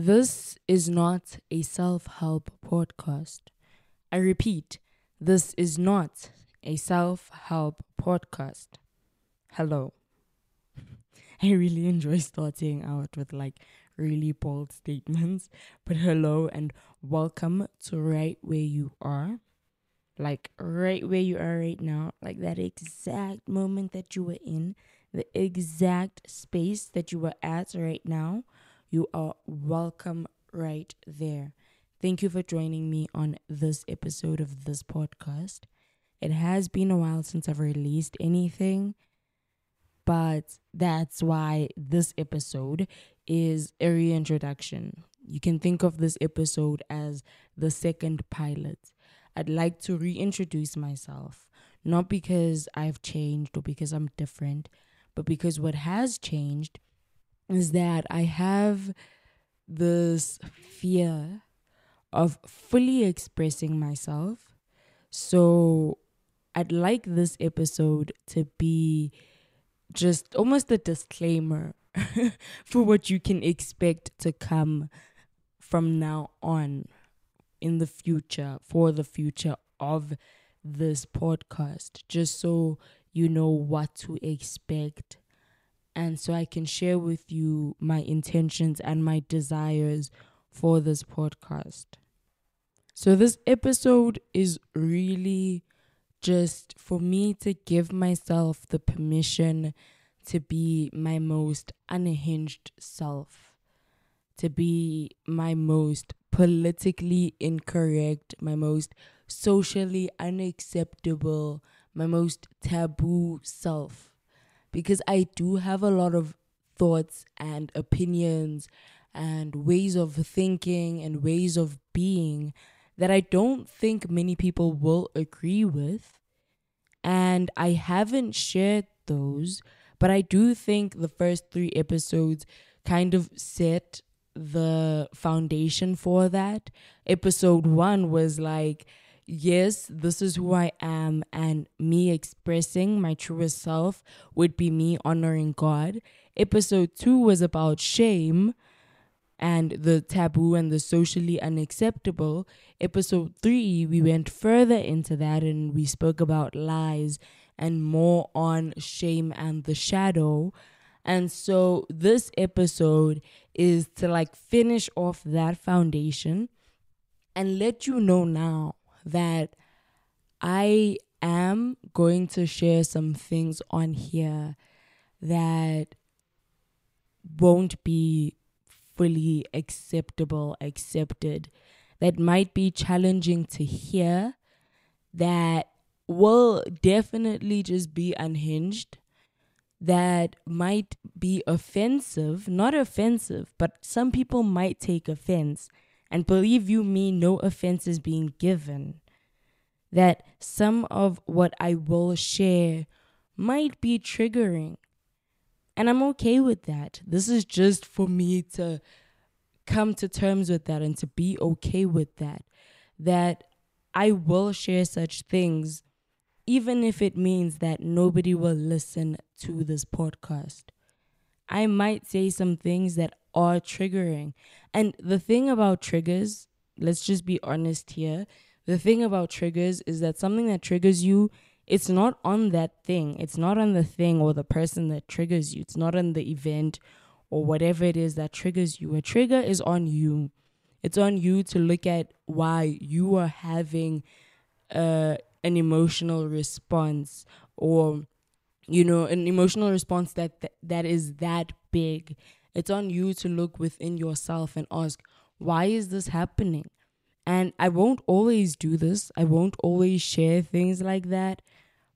This is not a self help podcast. I repeat, this is not a self help podcast. Hello. I really enjoy starting out with like really bold statements, but hello and welcome to right where you are. Like right where you are right now, like that exact moment that you were in, the exact space that you were at right now you are welcome right there. Thank you for joining me on this episode of this podcast. It has been a while since I've released anything, but that's why this episode is a reintroduction. You can think of this episode as the second pilot. I'd like to reintroduce myself, not because I've changed or because I'm different, but because what has changed is that I have this fear of fully expressing myself. So I'd like this episode to be just almost a disclaimer for what you can expect to come from now on in the future, for the future of this podcast, just so you know what to expect and so I can share with you my intentions and my desires for this podcast. So, this episode is really just for me to give myself the permission to be my most unhinged self, to be my most politically incorrect, my most socially unacceptable, my most taboo self because I do have a lot of thoughts and opinions and ways of thinking and ways of being that I don't think many people will agree with. And I haven't shared those, but I do think the first three episodes kind of set the foundation for that. Episode one was like, yes, this is who I am, and me expressing my truest self would be me honoring God. Episode two was about shame and the taboo and the socially unacceptable. Episode three, we went further into that and we spoke about lies and more on shame and the shadow. And so this episode is to like finish off that foundation and let you know now that I am going to share some things on here that won't be fully acceptable, accepted, that might be challenging to hear, that will definitely just be unhinged, that might be offensive, not offensive, but some people might take offense and believe you me, no offense is being given. That some of what I will share might be triggering. And I'm okay with that. This is just for me to come to terms with that and to be okay with that. That I will share such things, even if it means that nobody will listen to this podcast. I might say some things that are triggering. And the thing about triggers, let's just be honest here. The thing about triggers is that something that triggers you, it's not on that thing. It's not on the thing or the person that triggers you. It's not on the event or whatever it is that triggers you. A trigger is on you. It's on you to look at why you are having uh, an emotional response or you know an emotional response that th- that is that big it's on you to look within yourself and ask, why is this happening? And I won't always do this. I won't always share things like that.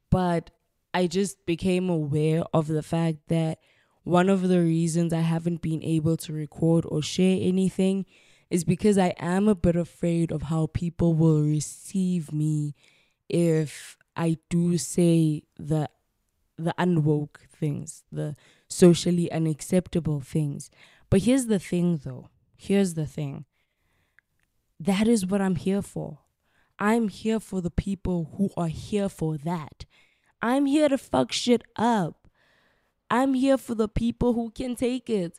But I just became aware of the fact that one of the reasons I haven't been able to record or share anything is because I am a bit afraid of how people will receive me if I do say the the unwoke things, the socially unacceptable things. But here's the thing though. Here's the thing. That is what I'm here for. I'm here for the people who are here for that. I'm here to fuck shit up. I'm here for the people who can take it.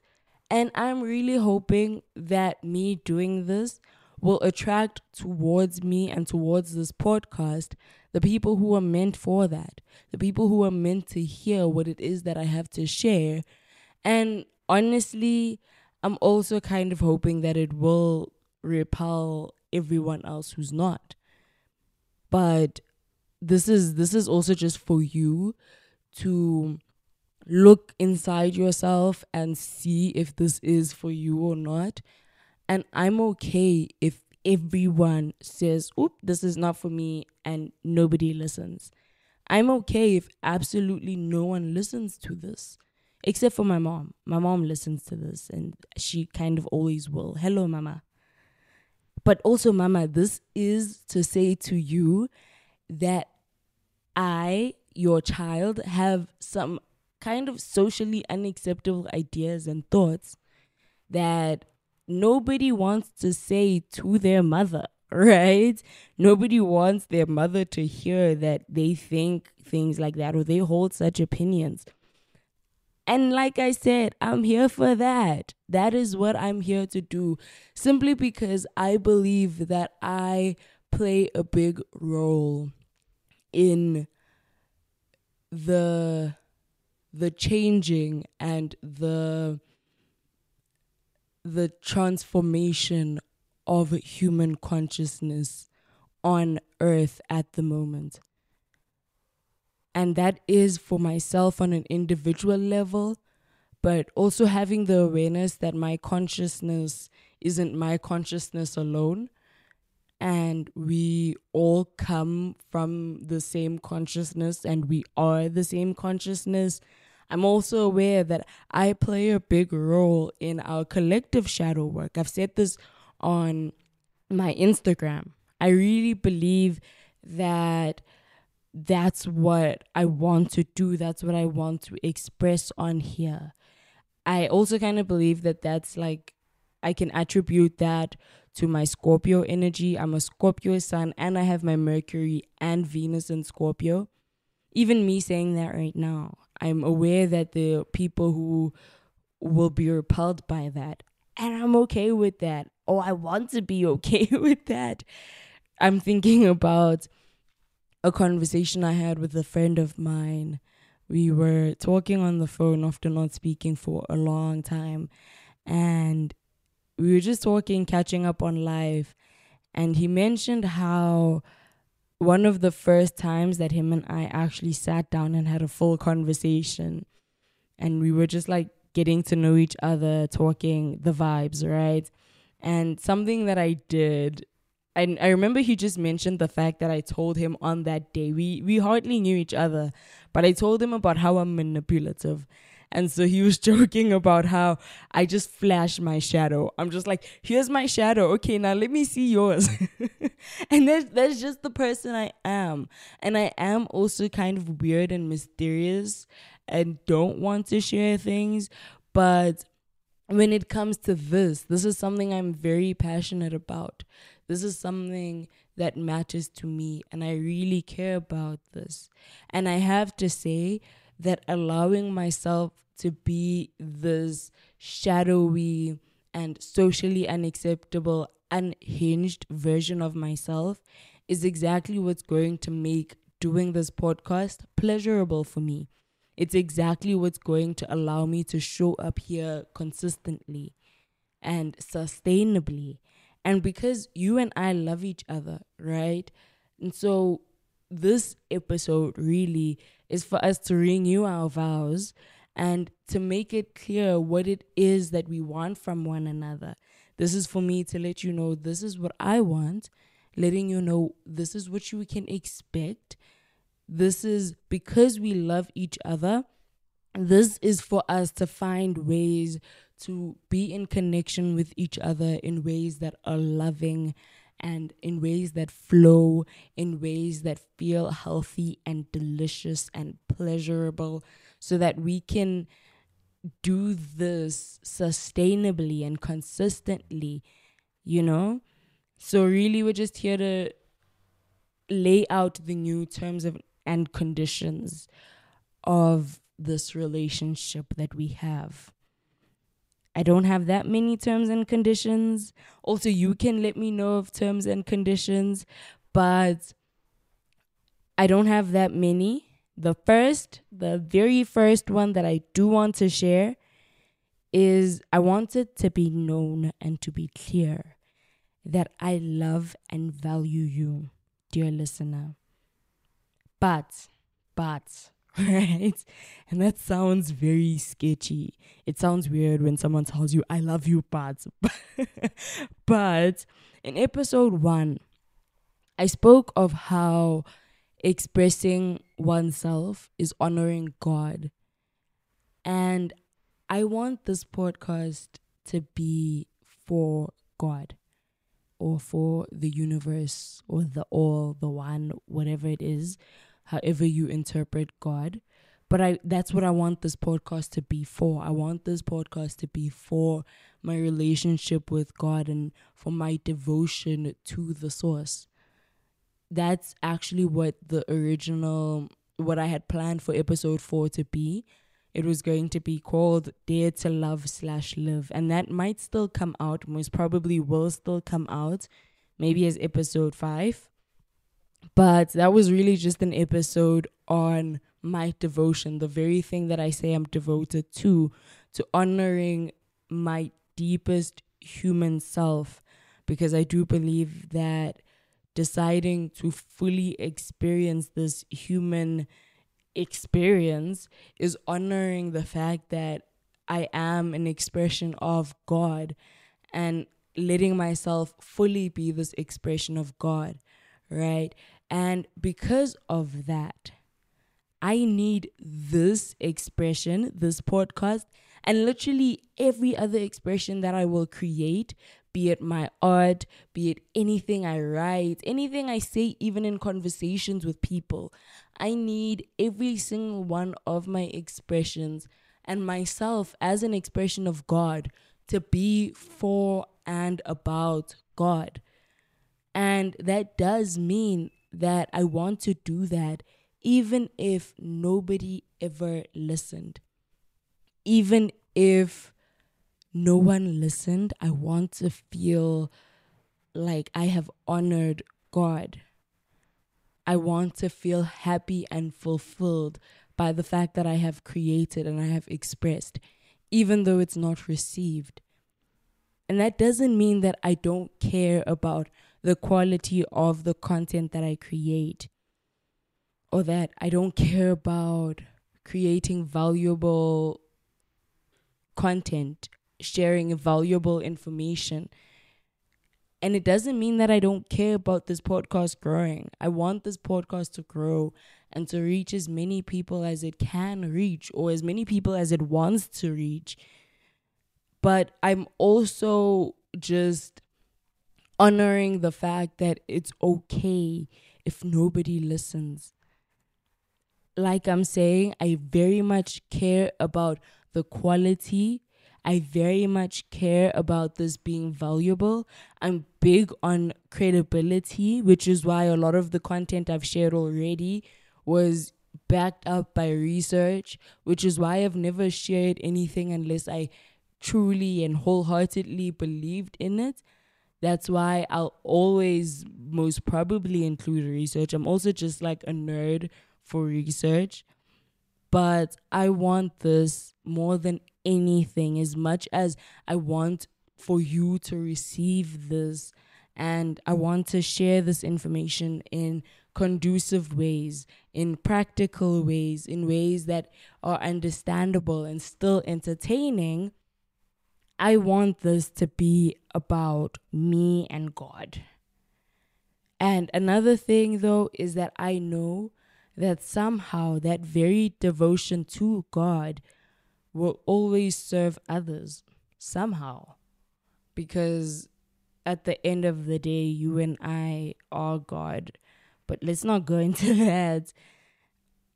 And I'm really hoping that me doing this will attract towards me and towards this podcast the people who are meant for that, the people who are meant to hear what it is that I have to share. And honestly, I'm also kind of hoping that it will repel everyone else who's not. But this is this is also just for you to look inside yourself and see if this is for you or not. And I'm okay if everyone says, oop, this is not for me, and nobody listens. I'm okay if absolutely no one listens to this, except for my mom. My mom listens to this, and she kind of always will. Hello, mama. But also, mama, this is to say to you that I, your child, have some kind of socially unacceptable ideas and thoughts that nobody wants to say to their mother, right? Nobody wants their mother to hear that they think things like that or they hold such opinions. And like I said, I'm here for that. That is what I'm here to do. Simply because I believe that I play a big role in the the changing and the the transformation of human consciousness on earth at the moment. And that is for myself on an individual level, but also having the awareness that my consciousness isn't my consciousness alone. And we all come from the same consciousness and we are the same consciousness I'm also aware that I play a big role in our collective shadow work. I've said this on my Instagram. I really believe that that's what I want to do, that's what I want to express on here. I also kind of believe that that's like, I can attribute that to my Scorpio energy. I'm a Scorpio sun and I have my Mercury and Venus in Scorpio. Even me saying that right now, I'm aware that are people who will be repelled by that. And I'm okay with that. Oh, I want to be okay with that. I'm thinking about a conversation I had with a friend of mine. We were talking on the phone after not speaking for a long time. And we were just talking, catching up on life. And he mentioned how one of the first times that him and I actually sat down and had a full conversation. And we were just like getting to know each other, talking the vibes, right? And something that I did, and I remember he just mentioned the fact that I told him on that day. We we hardly knew each other, but I told him about how I'm manipulative. And so he was joking about how I just flash my shadow. I'm just like, here's my shadow. Okay, now let me see yours. and that's that's just the person I am. And I am also kind of weird and mysterious and don't want to share things, but when it comes to this, this is something I'm very passionate about. This is something that matters to me, and I really care about this. And I have to say that allowing myself to be this shadowy and socially unacceptable, unhinged version of myself is exactly what's going to make doing this podcast pleasurable for me. It's exactly what's going to allow me to show up here consistently and sustainably. And because you and I love each other, right? And so this episode really is for us to renew our vows and to make it clear what it is that we want from one another. This is for me to let you know this is what I want, letting you know this is what you can expect. This is because we love each other. This is for us to find ways to be in connection with each other in ways that are loving and in ways that flow, in ways that feel healthy and delicious and pleasurable so that we can do this sustainably and consistently, you know? So, really, we're just here to lay out the new terms of and conditions of this relationship that we have. I don't have that many terms and conditions. Also, you can let me know of terms and conditions, but I don't have that many. The first, the very first one that I do want to share is I want it to be known and to be clear that I love and value you, dear listener. But, but, right? And that sounds very sketchy. It sounds weird when someone tells you, I love you, but. but in episode one, I spoke of how expressing oneself is honoring God. And I want this podcast to be for God or for the universe or the all, the one, whatever it is however you interpret God. But I that's what I want this podcast to be for. I want this podcast to be for my relationship with God and for my devotion to the source. That's actually what the original what I had planned for episode 4 to be. It was going to be called Dare to Love slash Live. And that might still come out, most probably will still come out, maybe as episode 5. But that was really just an episode on my devotion, the very thing that I say I'm devoted to, to honoring my deepest human self, because I do believe that deciding to fully experience this human experience is honoring the fact that I am an expression of God and letting myself fully be this expression of God, right? And because of that, I need this expression, this podcast, and literally every other expression that I will create, be it my art, be it anything I write, anything I say, even in conversations with people. I need every single one of my expressions and myself as an expression of God to be for and about God. And that does mean that I want to do that even if nobody ever listened. Even if no one listened, I want to feel like I have honored God. I want to feel happy and fulfilled by the fact that I have created and I have expressed, even though it's not received. And that doesn't mean that I don't care about the quality of the content that I create or that I don't care about creating valuable content, sharing valuable information. And it doesn't mean that I don't care about this podcast growing. I want this podcast to grow and to reach as many people as it can reach or as many people as it wants to reach. But I'm also just honoring the fact that it's okay if nobody listens. Like I'm saying, I very much care about the quality. I very much care about this being valuable. I'm big on credibility, which is why a lot of the content I've shared already was backed up by research, which is why I've never shared anything unless I truly and wholeheartedly believed in it. That's why I'll always most probably include research. I'm also just like a nerd for research. But I want this more than anything, as much as I want for you to receive this. And I want to share this information in conducive ways, in practical ways, in ways that are understandable and still entertaining I want this to be about me and God. And another thing, though, is that I know that somehow that very devotion to God will always serve others, somehow. Because at the end of the day, you and I are God. But let's not go into that.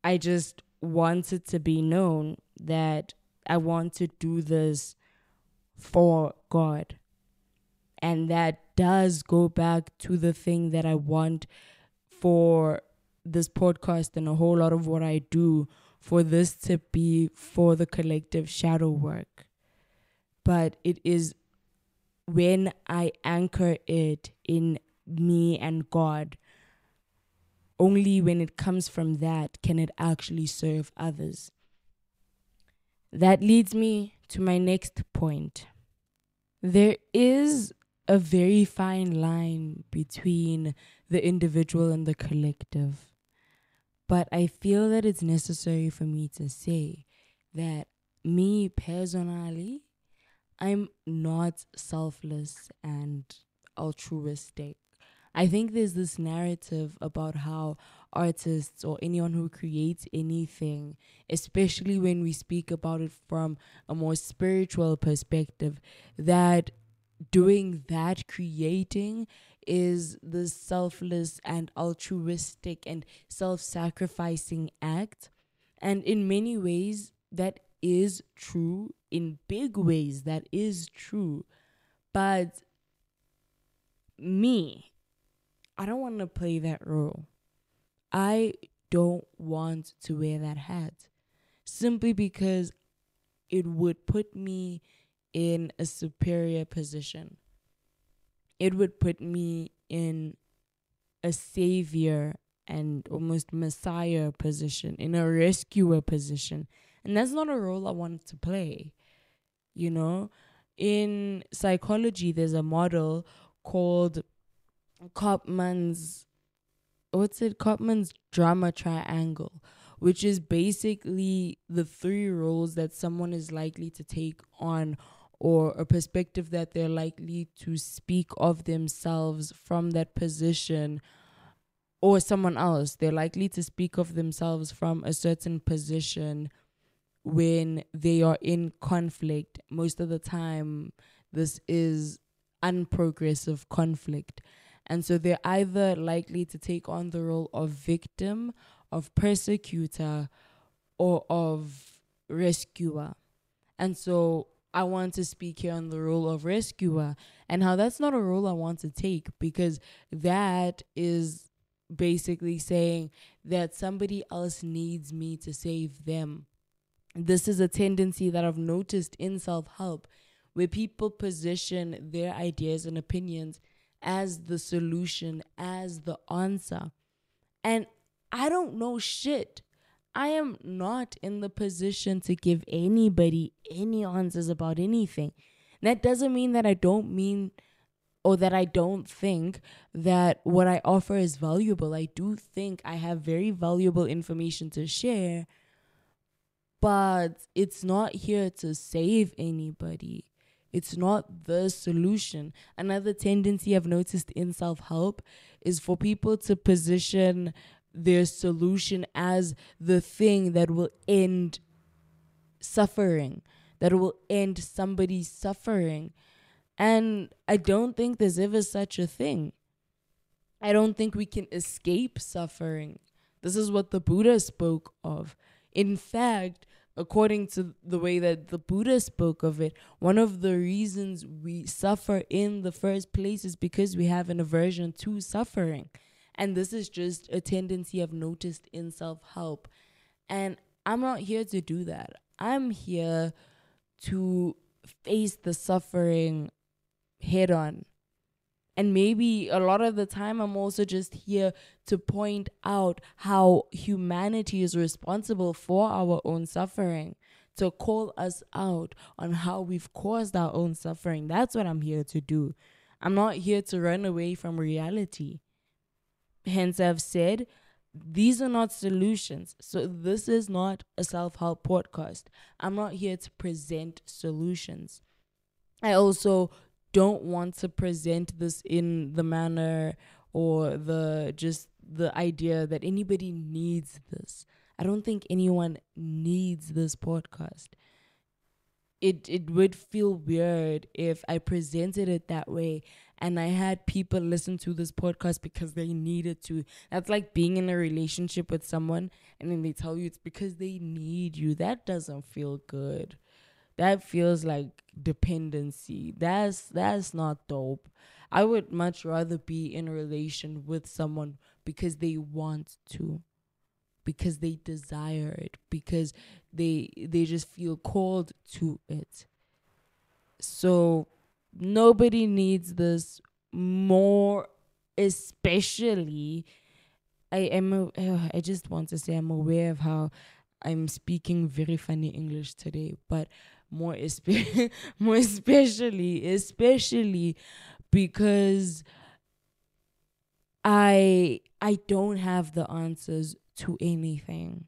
I just want it to be known that I want to do this for God. And that does go back to the thing that I want for this podcast and a whole lot of what I do for this to be for the collective shadow work. but it is when I anchor it in me and God. Only when it comes from that can it actually serve others. That leads me to my next point. There is a very fine line between the individual and the collective. But I feel that it's necessary for me to say that me personally, I'm not selfless and altruistic. I think there's this narrative about how artists or anyone who creates anything, especially when we speak about it from a more spiritual perspective, that doing that, creating, is the selfless and altruistic and self sacrificing act. And in many ways, that is true. In big ways, that is true. But me, I don't want to play that role. I don't want to wear that hat simply because it would put me in a superior position. It would put me in a savior and almost messiah position, in a rescuer position. And that's not a role I wanted to play. You know, in psychology, there's a model called Gottman's, what's it? Gottman's drama triangle, which is basically the three roles that someone is likely to take on or a perspective that they're likely to speak of themselves from that position or someone else. They're likely to speak of themselves from a certain position when they are in conflict. Most of the time, this is unprogressive conflict. And so they're either likely to take on the role of victim, of persecutor, or of rescuer. And so I want to speak here on the role of rescuer and how that's not a role I want to take because that is basically saying that somebody else needs me to save them. This is a tendency that I've noticed in self help where people position their ideas and opinions as the solution, as the answer. And I don't know shit I am not in the position to give anybody any answers about anything. That doesn't mean that I don't mean or that I don't think that what I offer is valuable. I do think I have very valuable information to share, but it's not here to save anybody. It's not the solution. Another tendency I've noticed in self help is for people to position their solution as the thing that will end suffering, that will end somebody's suffering. And I don't think there's ever such a thing. I don't think we can escape suffering. This is what the Buddha spoke of. In fact, according to the way that the Buddha spoke of it, one of the reasons we suffer in the first place is because we have an aversion to suffering. And this is just a tendency I've noticed in self help. And I'm not here to do that. I'm here to face the suffering head on. And maybe a lot of the time, I'm also just here to point out how humanity is responsible for our own suffering, to call us out on how we've caused our own suffering. That's what I'm here to do. I'm not here to run away from reality. Hence, I've said these are not solutions. So, this is not a self help podcast. I'm not here to present solutions. I also don't want to present this in the manner or the just the idea that anybody needs this. I don't think anyone needs this podcast it it would feel weird if I presented it that way and I had people listen to this podcast because they needed to. That's like being in a relationship with someone and then they tell you it's because they need you. That doesn't feel good. That feels like dependency. That's that's not dope. I would much rather be in a relation with someone because they want to because they desire it because they they just feel called to it So nobody needs this more, especially. I am. Uh, I just want to say I'm aware of how I'm speaking very funny English today, but more espe- more especially, especially because I I don't have the answers to anything.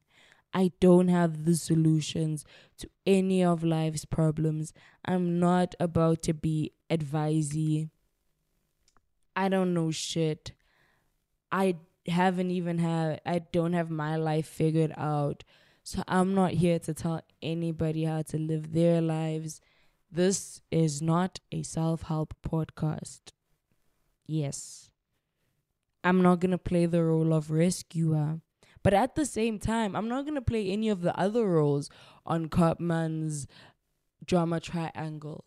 I don't have the solutions to any of life's problems. I'm not about to be advisee. I don't know shit. I haven't even had I don't have my life figured out. So I'm not here to tell anybody how to live their lives. This is not a self-help podcast. Yes. I'm not going to play the role of rescuer. But at the same time, I'm not to play any of the other roles on Karpman's drama triangle.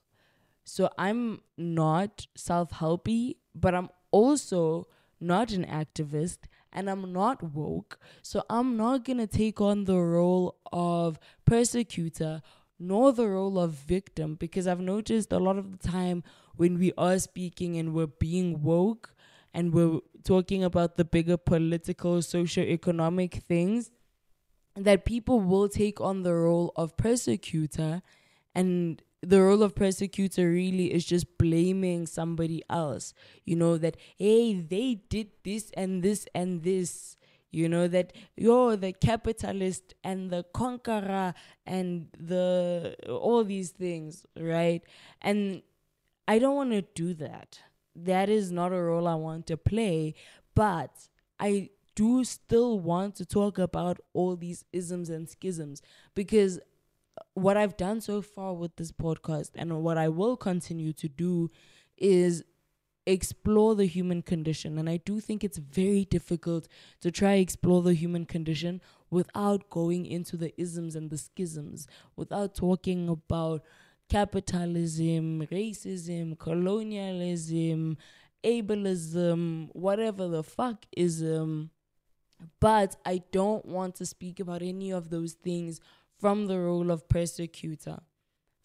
So I'm not self helpy, but I'm also not an activist and I'm not woke. So I'm not to take on the role of persecutor nor the role of victim because I've noticed a lot of the time when we are speaking and we're being woke and we're talking about the bigger political, socio-economic things, that people will take on the role of persecutor and the role of persecutor really is just blaming somebody else. You know, that, hey, they did this and this and this. You know, that you're the capitalist and the conqueror and the all these things, right? And I don't want to do that that is not a role I want to play, but I do still want to talk about all these isms and schisms because uh, what I've done so far with this podcast and what I will continue to do is explore the human condition and i do think it's very difficult to try explore the human condition without going into the isms and the schisms without talking about capitalism, racism, colonialism, ableism, whatever the fuck ism. But I don't want to speak about any of those things from the role of persecutor,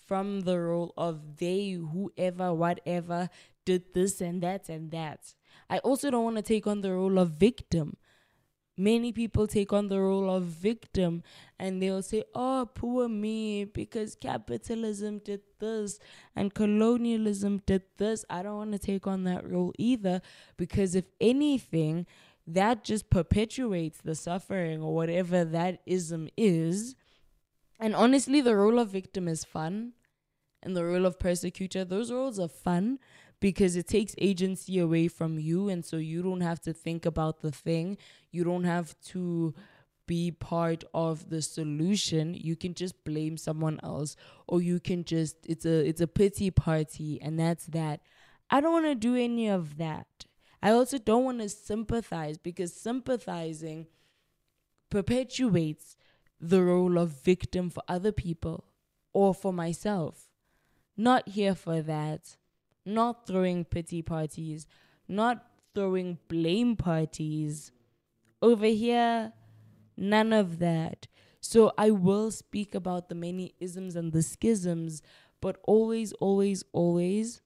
from the role of they, whoever, whatever did this and that and that. I also don't want to take on the role of victim many people take on the role of victim and they'll say, Oh, poor me, because capitalism did this and colonialism did this. I don't want to take on that role either, because if anything, that just perpetuates the suffering or whatever that ism is. And honestly, the role of victim is fun, and the role of persecutor, those roles are fun because it takes agency away from you and so you don't have to think about the thing. You don't have to be part of the solution. You can just blame someone else or you can just it's a it's a pity party and that's that. I don't want to do any of that. I also don't want to sympathize because sympathizing perpetuates the role of victim for other people or for myself. Not here for that not throwing pity parties, not throwing blame parties. Over here, none of that. So I will speak about the many isms and the schisms, but always, always, always,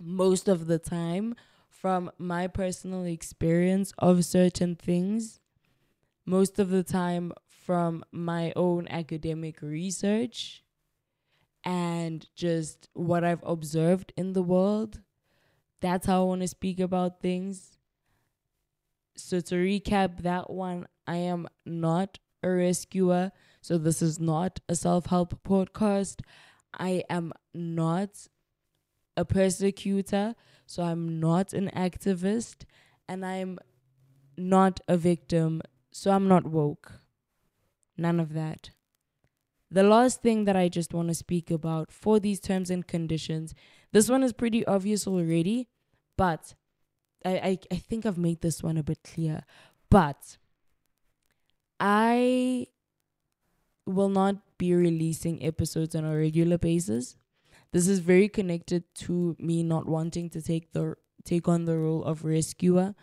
most of the time, from my personal experience of certain things, most of the time from my own academic research and just what I've observed in the world. That's how I want to speak about things. So, to recap that one, I am not a rescuer. So, this is not a self help podcast. I am not a persecutor. So, I'm not an activist. And I'm not a victim. So, I'm not woke. None of that. The last thing that I just want to speak about for these terms and conditions, this one is pretty obvious already, but I, I, I think I've made this one a bit clear. But I will not be releasing episodes on a regular basis. This is very connected to me not wanting to take the take on the role of rescuer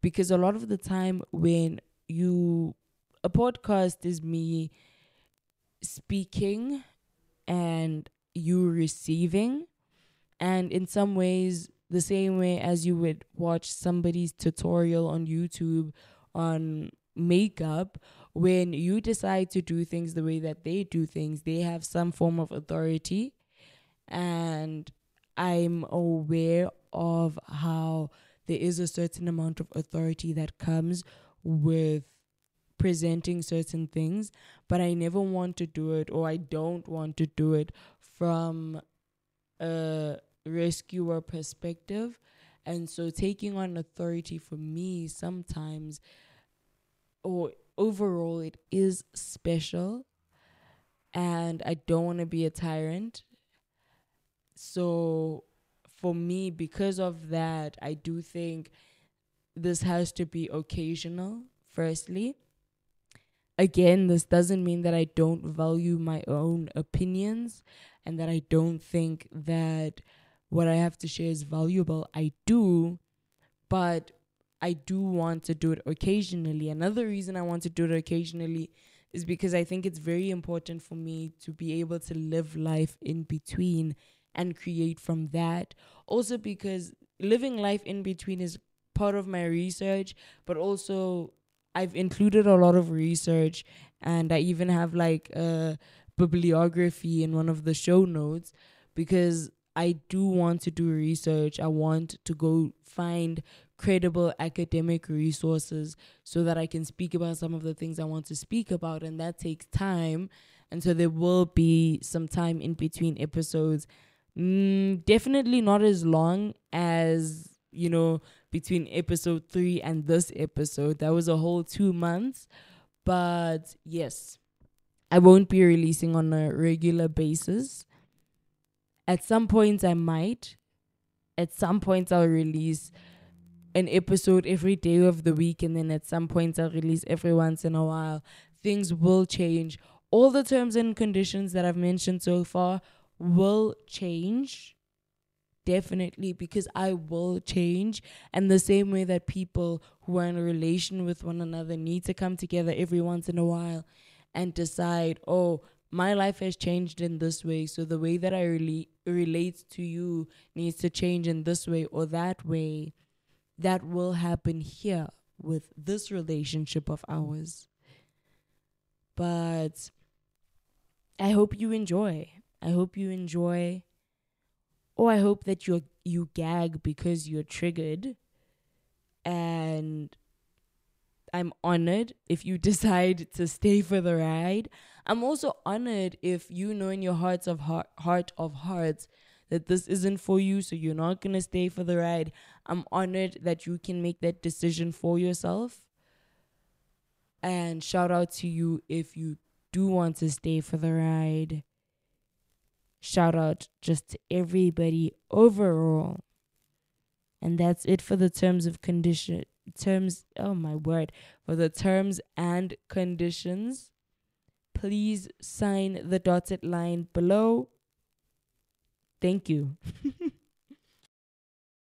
because a lot of the time when you a podcast is me speaking and you receiving. And in some ways, the same way as you would watch somebody's tutorial on YouTube on makeup, when you decide to do things the way that they do things, they have some form of authority. And I'm aware of how there is a certain amount of authority that comes with presenting certain things, but I never want to do it or I don't want to do it from a rescuer perspective. And so taking on authority for me sometimes or overall it is special and I don't want to be a tyrant. So for me because of that I do think this has to be occasional firstly again, this doesn't mean that I don't value my own opinions and that I don't think that what I have to share is valuable. I do, but I do want to do it occasionally. Another reason I want to do it occasionally is because I think it's very important for me to be able to live life in between and create from that. Also, because living life in between is part of my research, but also I've included a lot of research and I even have like a bibliography in one of the show notes because I do want to do research. I want to go find credible academic resources so that I can speak about some of the things I want to speak about, and that takes time. And so there will be some time in between episodes. Mm, definitely not as long as, you know, between episode three and this episode. That was a whole two months. But yes, I won't be releasing on a regular basis. At some points, I might. At some points, I'll release an episode every day of the week, and then at some points, I'll release every once in a while. Things will change. All the terms and conditions that I've mentioned so far will change definitely because I will change. And the same way that people who are in a relation with one another need to come together every once in a while and decide, oh, my life has changed in this way. So the way that I really relate to you needs to change in this way or that way. That will happen here with this relationship of ours. But I hope you enjoy. I hope you enjoy or I hope that you you gag because you're triggered. And I'm honored if you decide to stay for the ride. I'm also honored if you know in your hearts of heart, heart of hearts that this isn't for you, so you're not gonna stay for the ride. I'm honored that you can make that decision for yourself. And shout out to you if you do want to stay for the ride shout out just to everybody overall. And that's it for the terms of condition terms oh my word for the terms and conditions. Please sign the dotted line below. Thank you